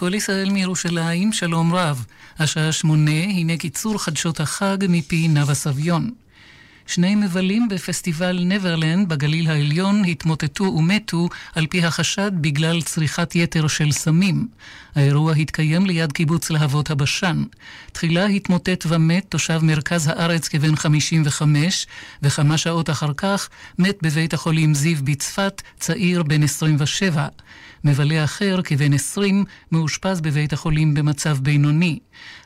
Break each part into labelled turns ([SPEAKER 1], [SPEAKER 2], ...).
[SPEAKER 1] כל ישראל מירושלים, שלום רב. השעה שמונה, הנה קיצור חדשות החג מפי נאוה סביון. שני מבלים בפסטיבל נברלנד בגליל העליון התמוטטו ומתו על פי החשד בגלל צריכת יתר של סמים. האירוע התקיים ליד קיבוץ להבות הבשן. תחילה התמוטט ומת תושב מרכז הארץ כבן 55, וכמה שעות אחר כך מת בבית החולים זיו בצפת צעיר בן 27. מבלה אחר, כבן 20, מאושפז בבית החולים במצב בינוני.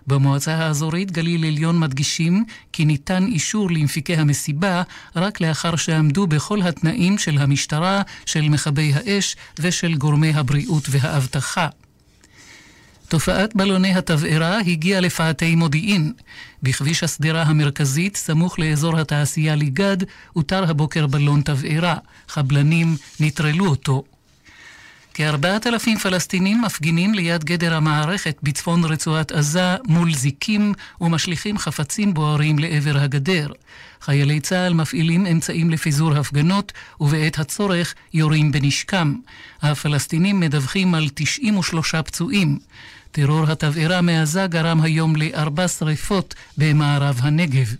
[SPEAKER 1] במועצה האזורית גליל עליון מדגישים כי ניתן אישור למפיקי המסיבה רק לאחר שעמדו בכל התנאים של המשטרה, של מכבי האש ושל גורמי הבריאות והאבטחה. תופעת בלוני התבערה הגיעה לפאתי מודיעין. בכביש השדרה המרכזית, סמוך לאזור התעשייה ליגד, אותר הבוקר בלון תבערה. חבלנים נטרלו אותו. כארבעת אלפים פלסטינים מפגינים ליד גדר המערכת בצפון רצועת עזה מול זיקים ומשליכים חפצים בוערים לעבר הגדר. חיילי צה"ל מפעילים אמצעים לפיזור הפגנות ובעת הצורך יורים בנשקם. הפלסטינים מדווחים על 93 פצועים. טרור התבערה מעזה גרם היום לארבע שרפות במערב הנגב.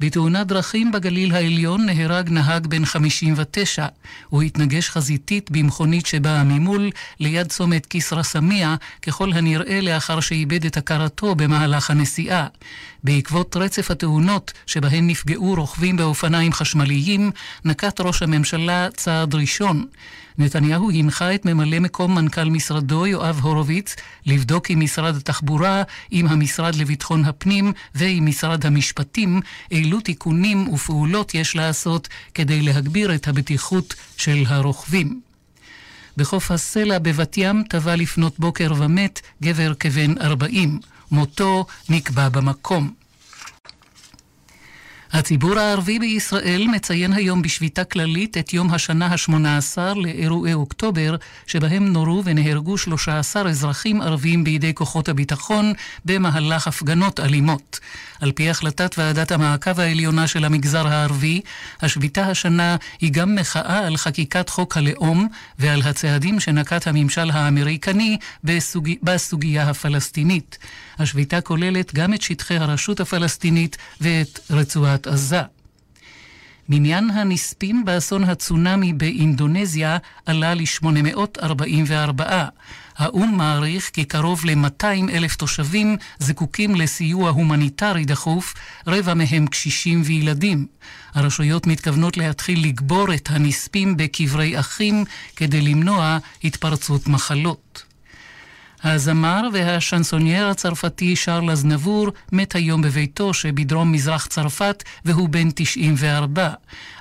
[SPEAKER 1] בתאונת דרכים בגליל העליון נהרג נהג בן 59. הוא התנגש חזיתית במכונית שבאה ממול ליד צומת כסרא סמיע, ככל הנראה לאחר שאיבד את הכרתו במהלך הנסיעה. בעקבות רצף התאונות שבהן נפגעו רוכבים באופניים חשמליים, נקט ראש הממשלה צעד ראשון. נתניהו הנחה את ממלא מקום מנכ"ל משרדו, יואב הורוביץ, לבדוק עם משרד התחבורה, עם המשרד לביטחון הפנים ועם משרד המשפטים, אילו תיקונים ופעולות יש לעשות כדי להגביר את הבטיחות של הרוכבים. בחוף הסלע בבת ים טבע לפנות בוקר ומת גבר כבן 40. מותו נקבע במקום. הציבור הערבי בישראל מציין היום בשביתה כללית את יום השנה ה-18 לאירועי אוקטובר, שבהם נורו ונהרגו 13 אזרחים ערבים בידי כוחות הביטחון במהלך הפגנות אלימות. על פי החלטת ועדת המעקב העליונה של המגזר הערבי, השביתה השנה היא גם מחאה על חקיקת חוק הלאום ועל הצעדים שנקט הממשל האמריקני בסוג... בסוגיה הפלסטינית. השביתה כוללת גם את שטחי הרשות הפלסטינית ואת רצועת עזה. מניין הנספים באסון הצונאמי באינדונזיה עלה ל-844. האו"ם מעריך כי קרוב ל-200 אלף תושבים זקוקים לסיוע הומניטרי דחוף, רבע מהם קשישים וילדים. הרשויות מתכוונות להתחיל לגבור את הנספים בקברי אחים כדי למנוע התפרצות מחלות. הזמר והשנסונייר הצרפתי שרל אזנבור מת היום בביתו שבדרום מזרח צרפת והוא בן 94.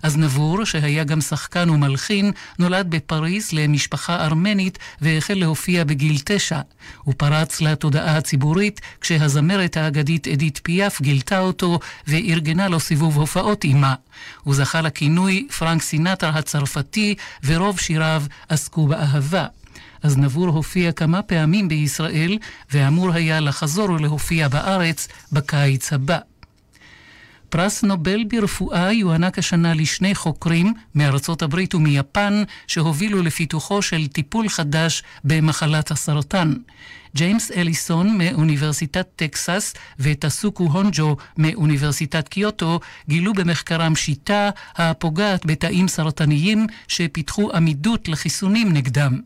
[SPEAKER 1] אזנבור, שהיה גם שחקן ומלחין, נולד בפריז למשפחה ארמנית והחל להופיע בגיל תשע. הוא פרץ לתודעה הציבורית כשהזמרת האגדית אדית פיאף גילתה אותו וארגנה לו סיבוב הופעות עימה. הוא זכה לכינוי פרנק סינטר הצרפתי ורוב שיריו עסקו באהבה. אז נבור הופיע כמה פעמים בישראל, ואמור היה לחזור ולהופיע בארץ בקיץ הבא. פרס נובל ברפואה יוענק השנה לשני חוקרים מארצות הברית ומיפן שהובילו לפיתוחו של טיפול חדש במחלת הסרטן. ג'יימס אליסון מאוניברסיטת טקסס וטסוקו הונג'ו מאוניברסיטת קיוטו גילו במחקרם שיטה הפוגעת בתאים סרטניים שפיתחו עמידות לחיסונים נגדם.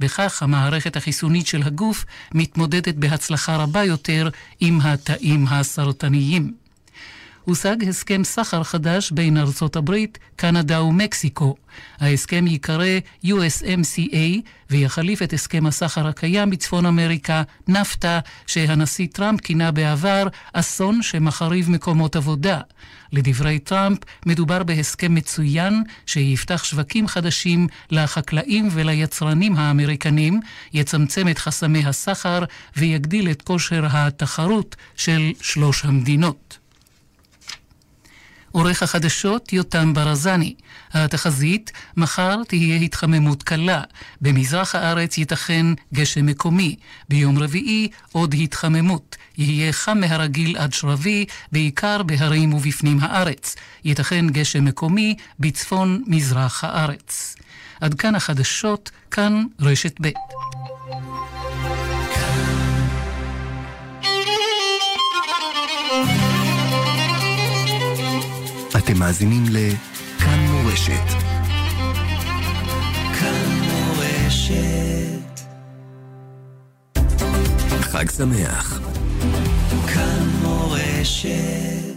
[SPEAKER 1] בכך המערכת החיסונית של הגוף מתמודדת בהצלחה רבה יותר עם התאים הסרטניים. הושג הסכם סחר חדש בין ארצות הברית, קנדה ומקסיקו. ההסכם ייקרא USMCA ויחליף את הסכם הסחר הקיים בצפון אמריקה, נפטה, שהנשיא טראמפ כינה בעבר אסון שמחריב מקומות עבודה. לדברי טראמפ, מדובר בהסכם מצוין שיפתח שווקים חדשים לחקלאים וליצרנים האמריקנים, יצמצם את חסמי הסחר ויגדיל את כושר התחרות של שלוש המדינות. עורך החדשות יותם ברזני. התחזית, מחר תהיה התחממות קלה. במזרח הארץ ייתכן גשם מקומי. ביום רביעי עוד התחממות. יהיה חם מהרגיל עד שרבי, בעיקר בהרים ובפנים הארץ. ייתכן גשם מקומי בצפון מזרח הארץ. עד כאן החדשות, כאן רשת ב'.
[SPEAKER 2] אתם מאזינים לכאן מורשת. כאן מורשת. חג שמח. כאן מורשת.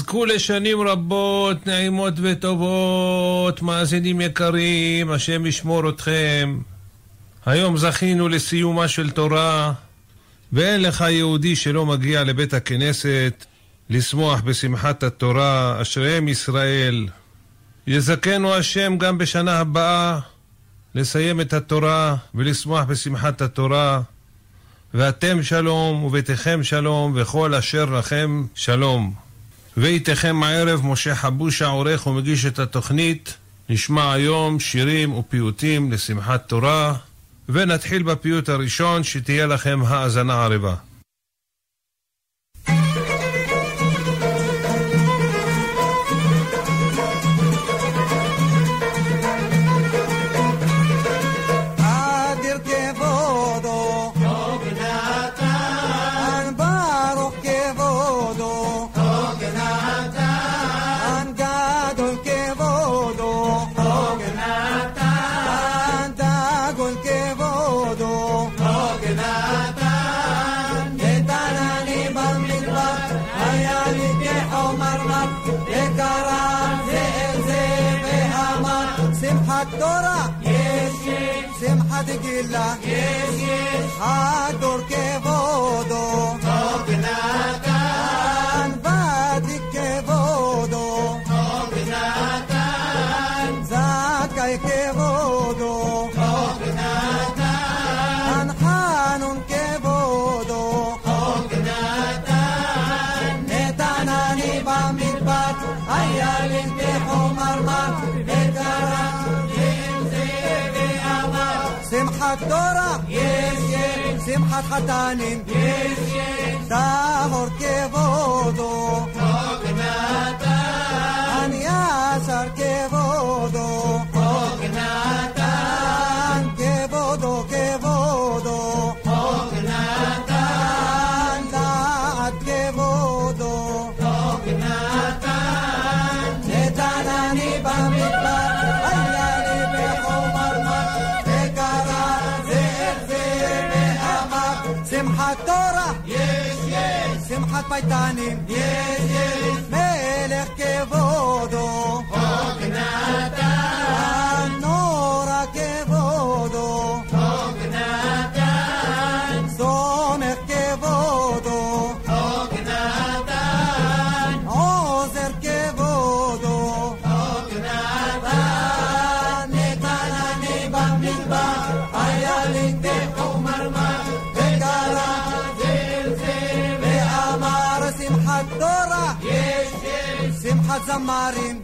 [SPEAKER 3] תזכו לשנים רבות, נעימות וטובות, מאזינים יקרים, השם ישמור אתכם. היום זכינו לסיומה של תורה, ואין לך יהודי שלא מגיע לבית הכנסת לשמוח בשמחת התורה, אשריהם ישראל. יזכנו השם גם בשנה הבאה לסיים את התורה ולשמוח בשמחת התורה. ואתם שלום, וביתכם שלום, וכל אשר לכם שלום. ואיתכם הערב משה חבושה עורך ומגיש את התוכנית. נשמע היום שירים ופיוטים לשמחת תורה, ונתחיל בפיוט הראשון, שתהיה לכם האזנה ערבה.
[SPEAKER 4] la שמחת חתנים, יש יש, טהור כבודו, חוק נתן, ישר כבודו, יש, שמחת פייטנים, יש יש, מלך כבודו, חוק נתן, zamarin.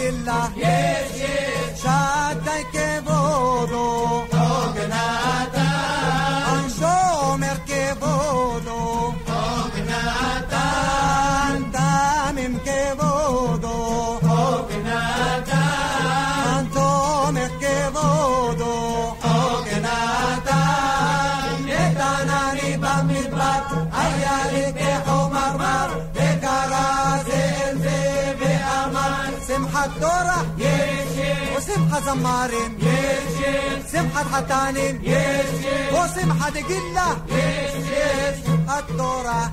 [SPEAKER 4] Alhamdulillah. Yes, yes.
[SPEAKER 5] Shaddai
[SPEAKER 6] Kevod. سمحت دورة. وسمحت زمارم سمحت حتانم وسمحت قلة سمحت دورة.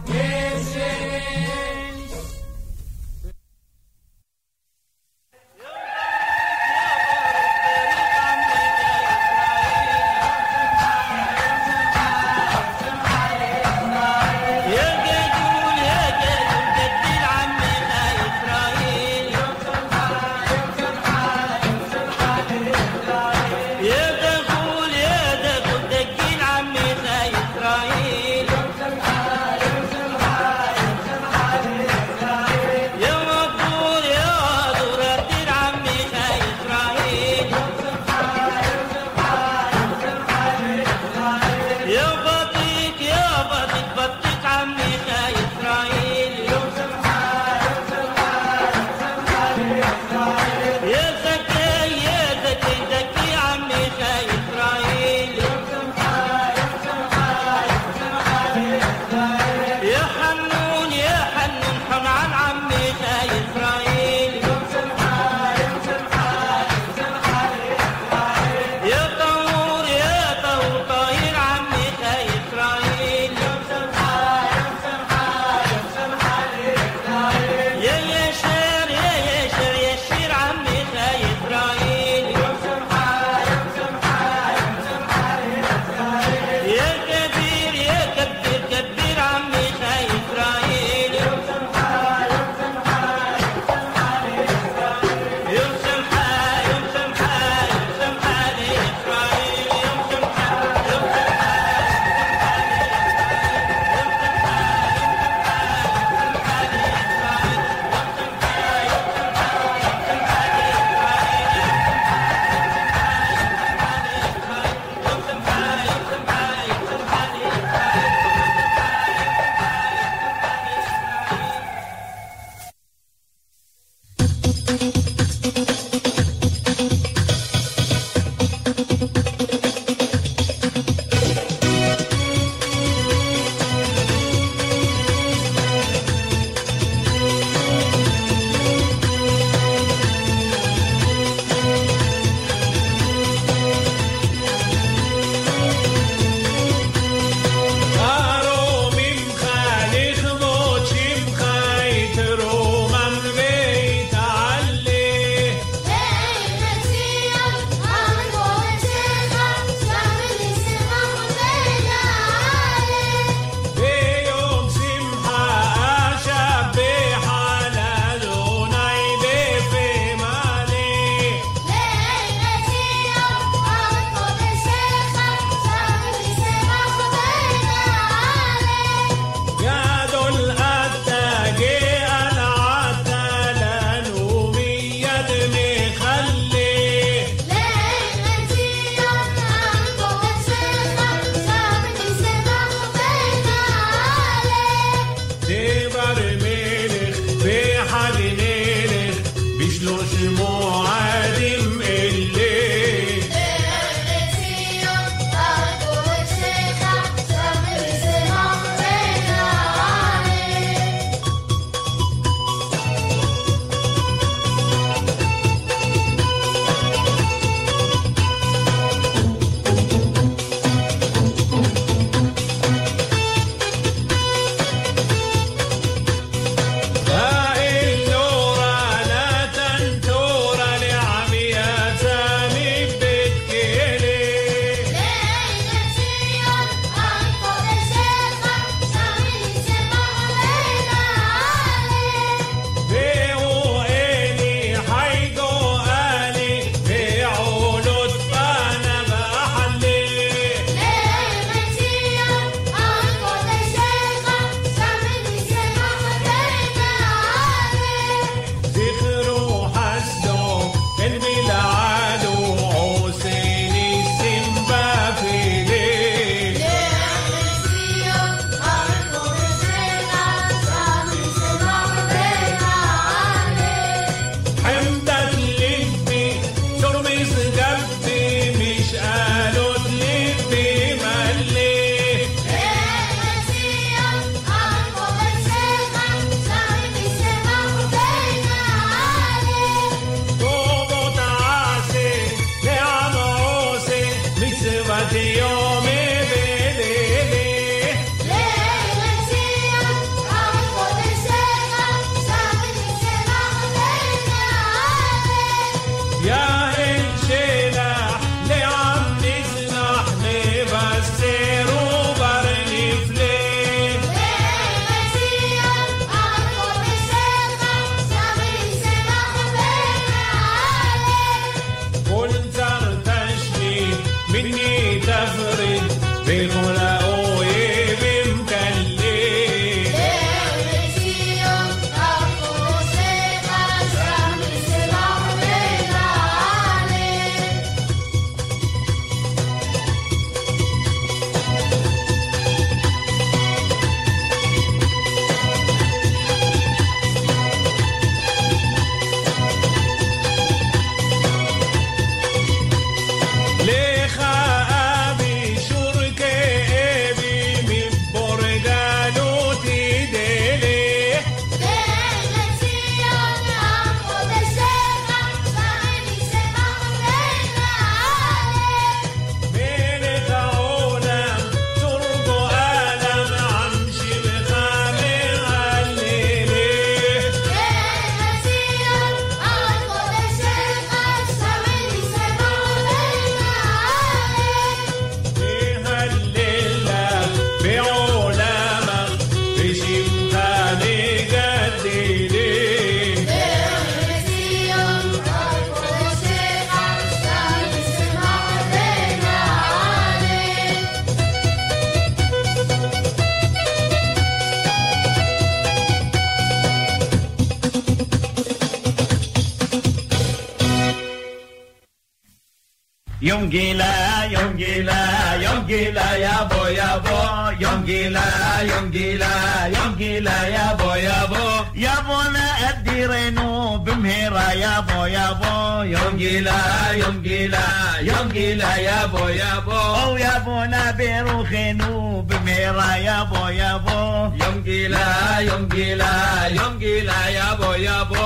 [SPEAKER 6] yongila yongila yongila yabo yabo. ya bo ya bo na adirenu bimhira ya yabo. ya bo yongila yabo yabo. ya bo ya bo oh ya bo na beruhenu bimhira ya bo ya bo yongila yongila yongila ya bo ya bo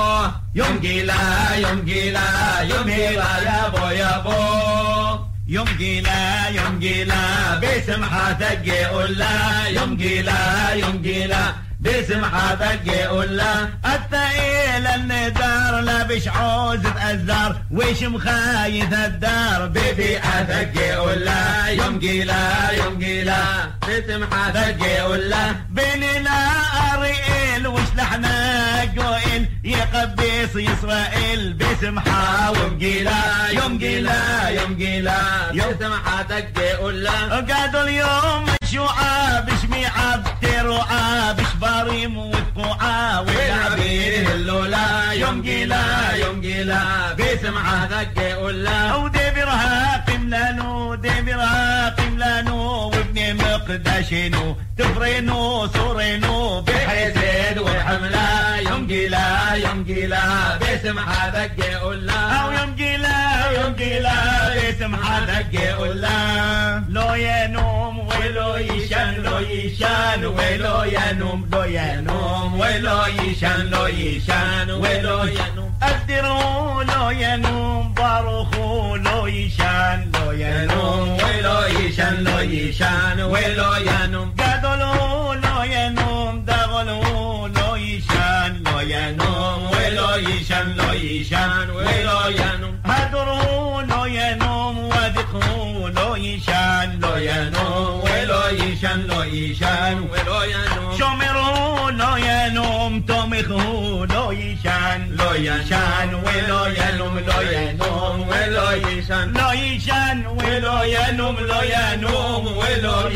[SPEAKER 6] yongila يوم جيلا يوم جيلا بسمحة تجي قولا يوم جيلا يوم جيلا. باسم حضرتك يقول لها الثقيل النزار لابش عوز تأذر وش مخايف الدار بيبي حضرتك يقول لها يوم جيلا يوم جيلا باسم حضرتك يقول لها بيننا أريئيل وش لحنا جوئل يقبيس يسرائيل باسم حاوم جيلا يوم جيلا يوم جيلا باسم حضرتك يقول لها قادوا اليوم مشوعة بشميع رعاب شباري موت قعاوي العبيد اللولا يوم قلا يوم قلا بسمعة ذقة ولا ودي برهاق ملانو دي برهاق لانو وابن مقدشنو تفرينو صورينو بحسد وحملة يوم جيلا يوم جيلا باسم حدك جيولا أو يوم جيلا يوم جيلا باسم حدك جيولا لو ينوم ولو يشان لو يشان ولو ينوم لو ينوم ولو يشان لو يشان ولو ينوم. قدروا لو ينوم باروخو لو يشان لو ينوم ولو يشان. لایشن لایشن ولاینم گدالو لاینم دقالو لایشن لاینم ولایشن لایشن ولاینم هدرو لاینم ودخو لو يشان ولو ينوم هدروا لو ينوم ودقوا لو يشان لو ينوم ولو يشان لو يشان ولو ينوم شمروا لو ينوم تمخوا لو يشان لو يشان ولو ينوم لو ينوم ولو يشان لو يشان ولو ينوم لو ينوم ولو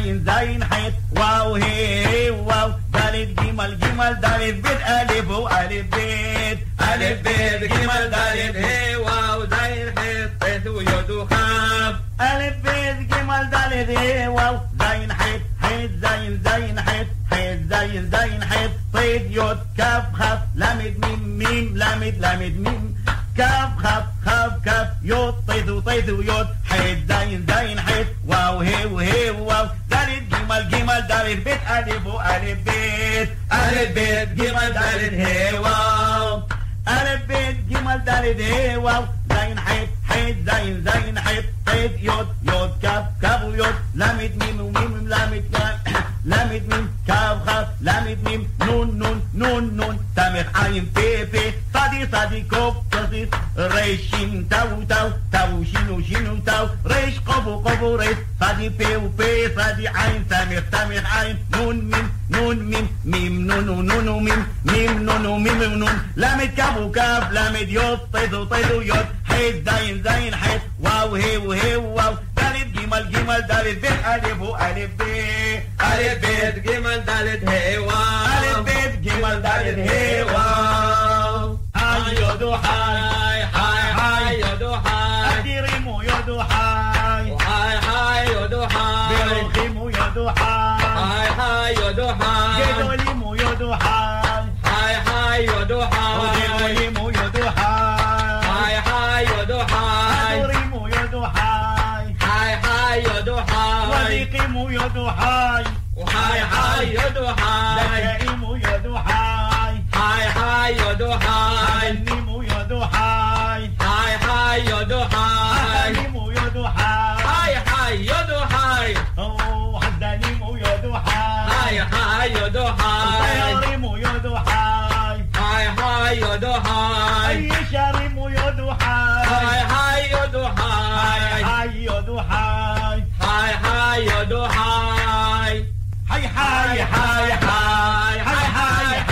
[SPEAKER 6] عين زين حيط واو هي واو. دالت جمل جمل دالت بيت. ألف و ألف بيت. ألف بيت جمل دالت. هي واو زين حيط حيط ويود خاف ألف بيت جمل دالت. هي واو. زين حيط حيط زين زين حيط حيط زين زين حيط طيب صيد يود كاف خاف. لامد ميم ميم. لامد لامد ميم. كاف خاف. خاف كاف يوط طيد وطيد ويوت حيد داين داين حيد. واو هي وهي واو. دارين جمال جمال. دارين بيت ألف وألف بيت. ألف بيت جمال دارين هي واو. ألف بيت جمال دارين هي واو. زين حيد حيد زين زين حيد. حيد يوط يوط كاف كاف ويوط لامد ميم وميم لامد كاف لامد ميم كاف خاف لامد ميم نون نون نون نون تامخ عين بي بي صادي صادي كوب تصير ريش شين تاو تاو تاو شينو شينو تاو ريش قبو قبو ريش صادي بي بي صادي عين تامخ تامخ عين نون ميم نون ميم ميم نون ونون ميم ميم نون وميم نون لامد كاف
[SPEAKER 7] وكاف لامد يوب طيز وطيز ويوب حيد زين زين حيد واو هي وهي واو دالت جمل جمل دالت بيت ألف وألف بي ألف بيت جمل دالت هي واو ألف بيت جمل دالت هي واو أي يدو حي حي حي يدو حي أديريمو يدو حي حي حي يدو حي بيرخيمو يدو حي حي حي يدو حي حاي يدو حاي وذيقيم يدو حاي وحاي حاي يدو حاي لكائم يدو حاي حاي حاي يدو حاي نيم يدو حاي حاي حاي يدو حاي نيم يدو حاي حاي حاي يدو حاي أو حدا نيم يدو حاي حاي حاي يدو حاي نيم يدو حاي حاي حاي يدو حاي 嗨呀嗨呀嗨嗨嗨呀
[SPEAKER 8] 嗨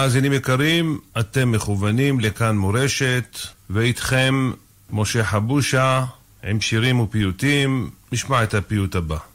[SPEAKER 8] מאזינים יקרים, אתם מכוונים לכאן מורשת, ואיתכם משה חבושה עם שירים ופיוטים. נשמע את הפיוט הבא.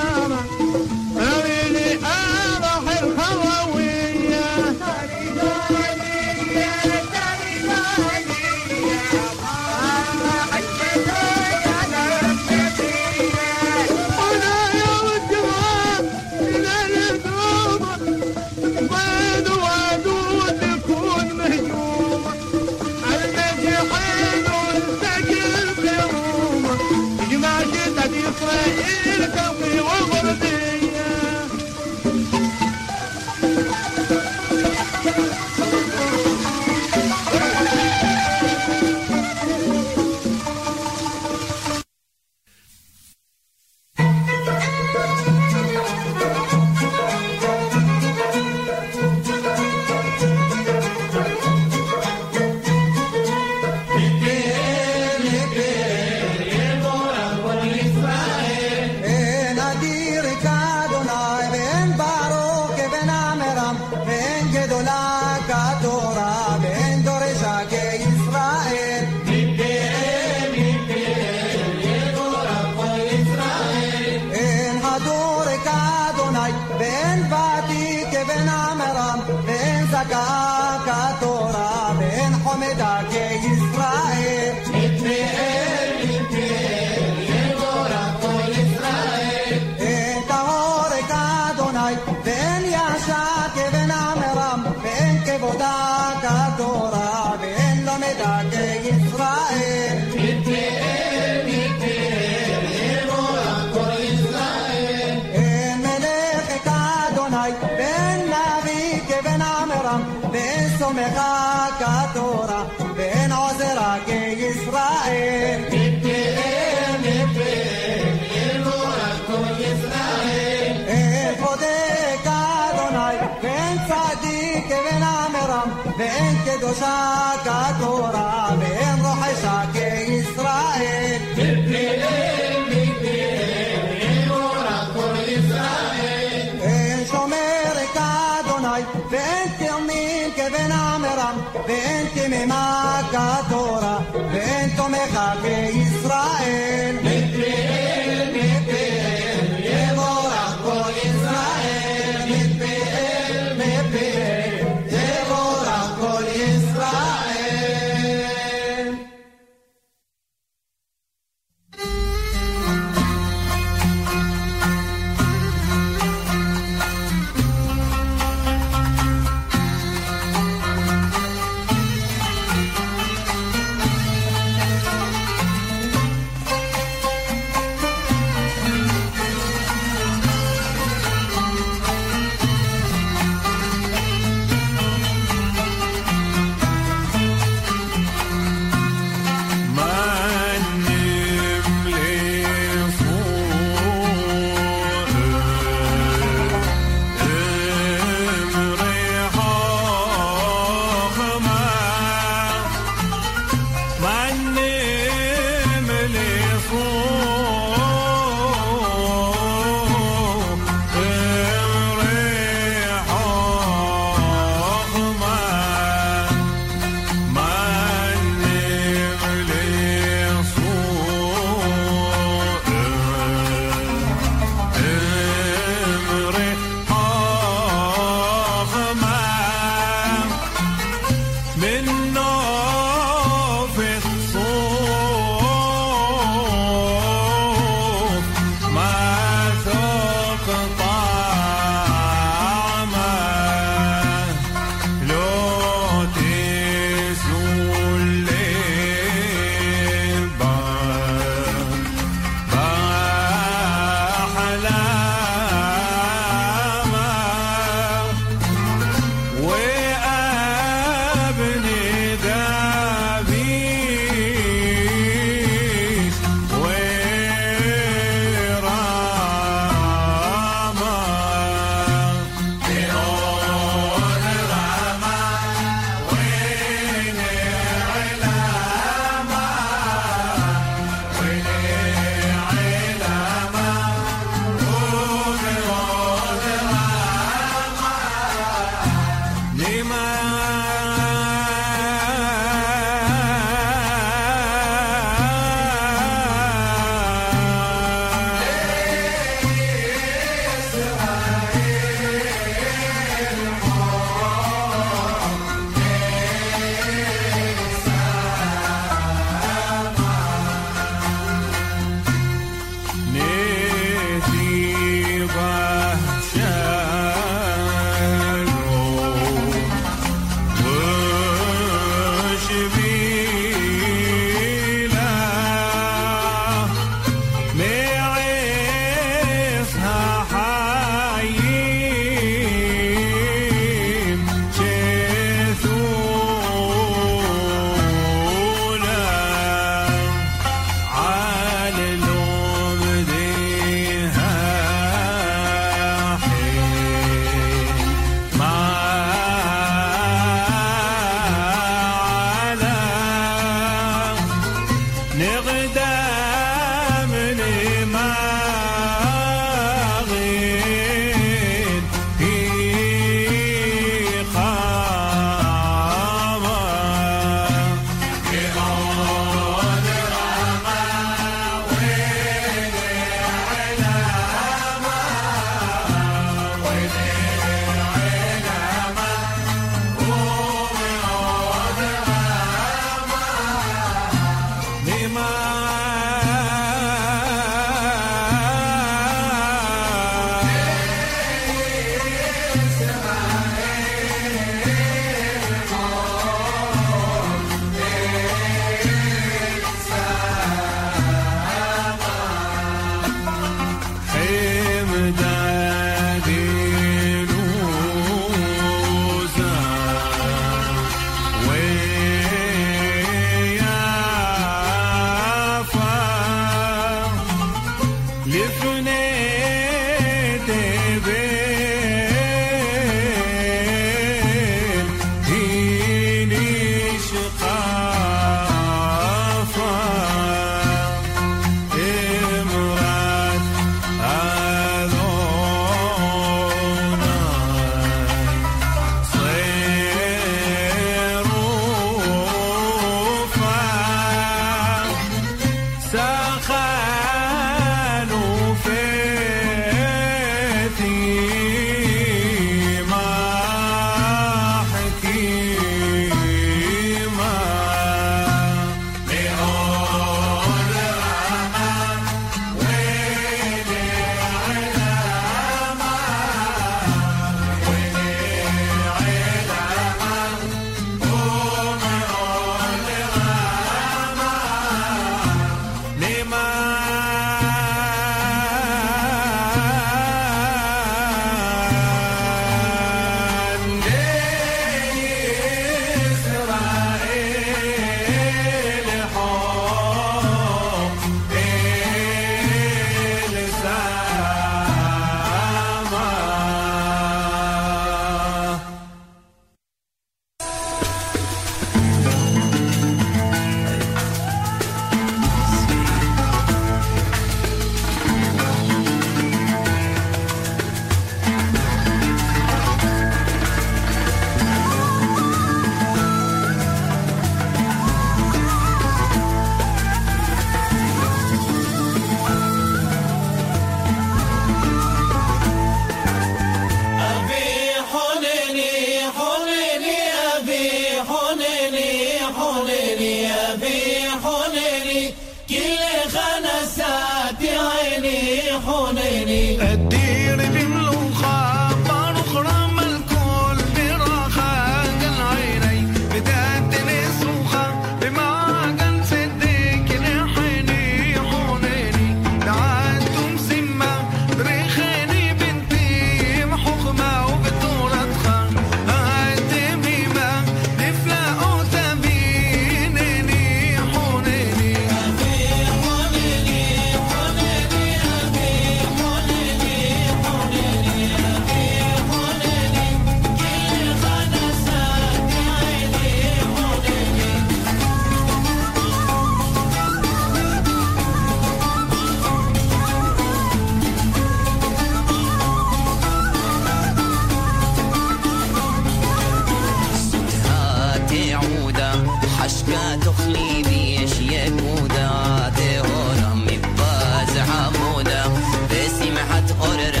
[SPEAKER 9] saat orere.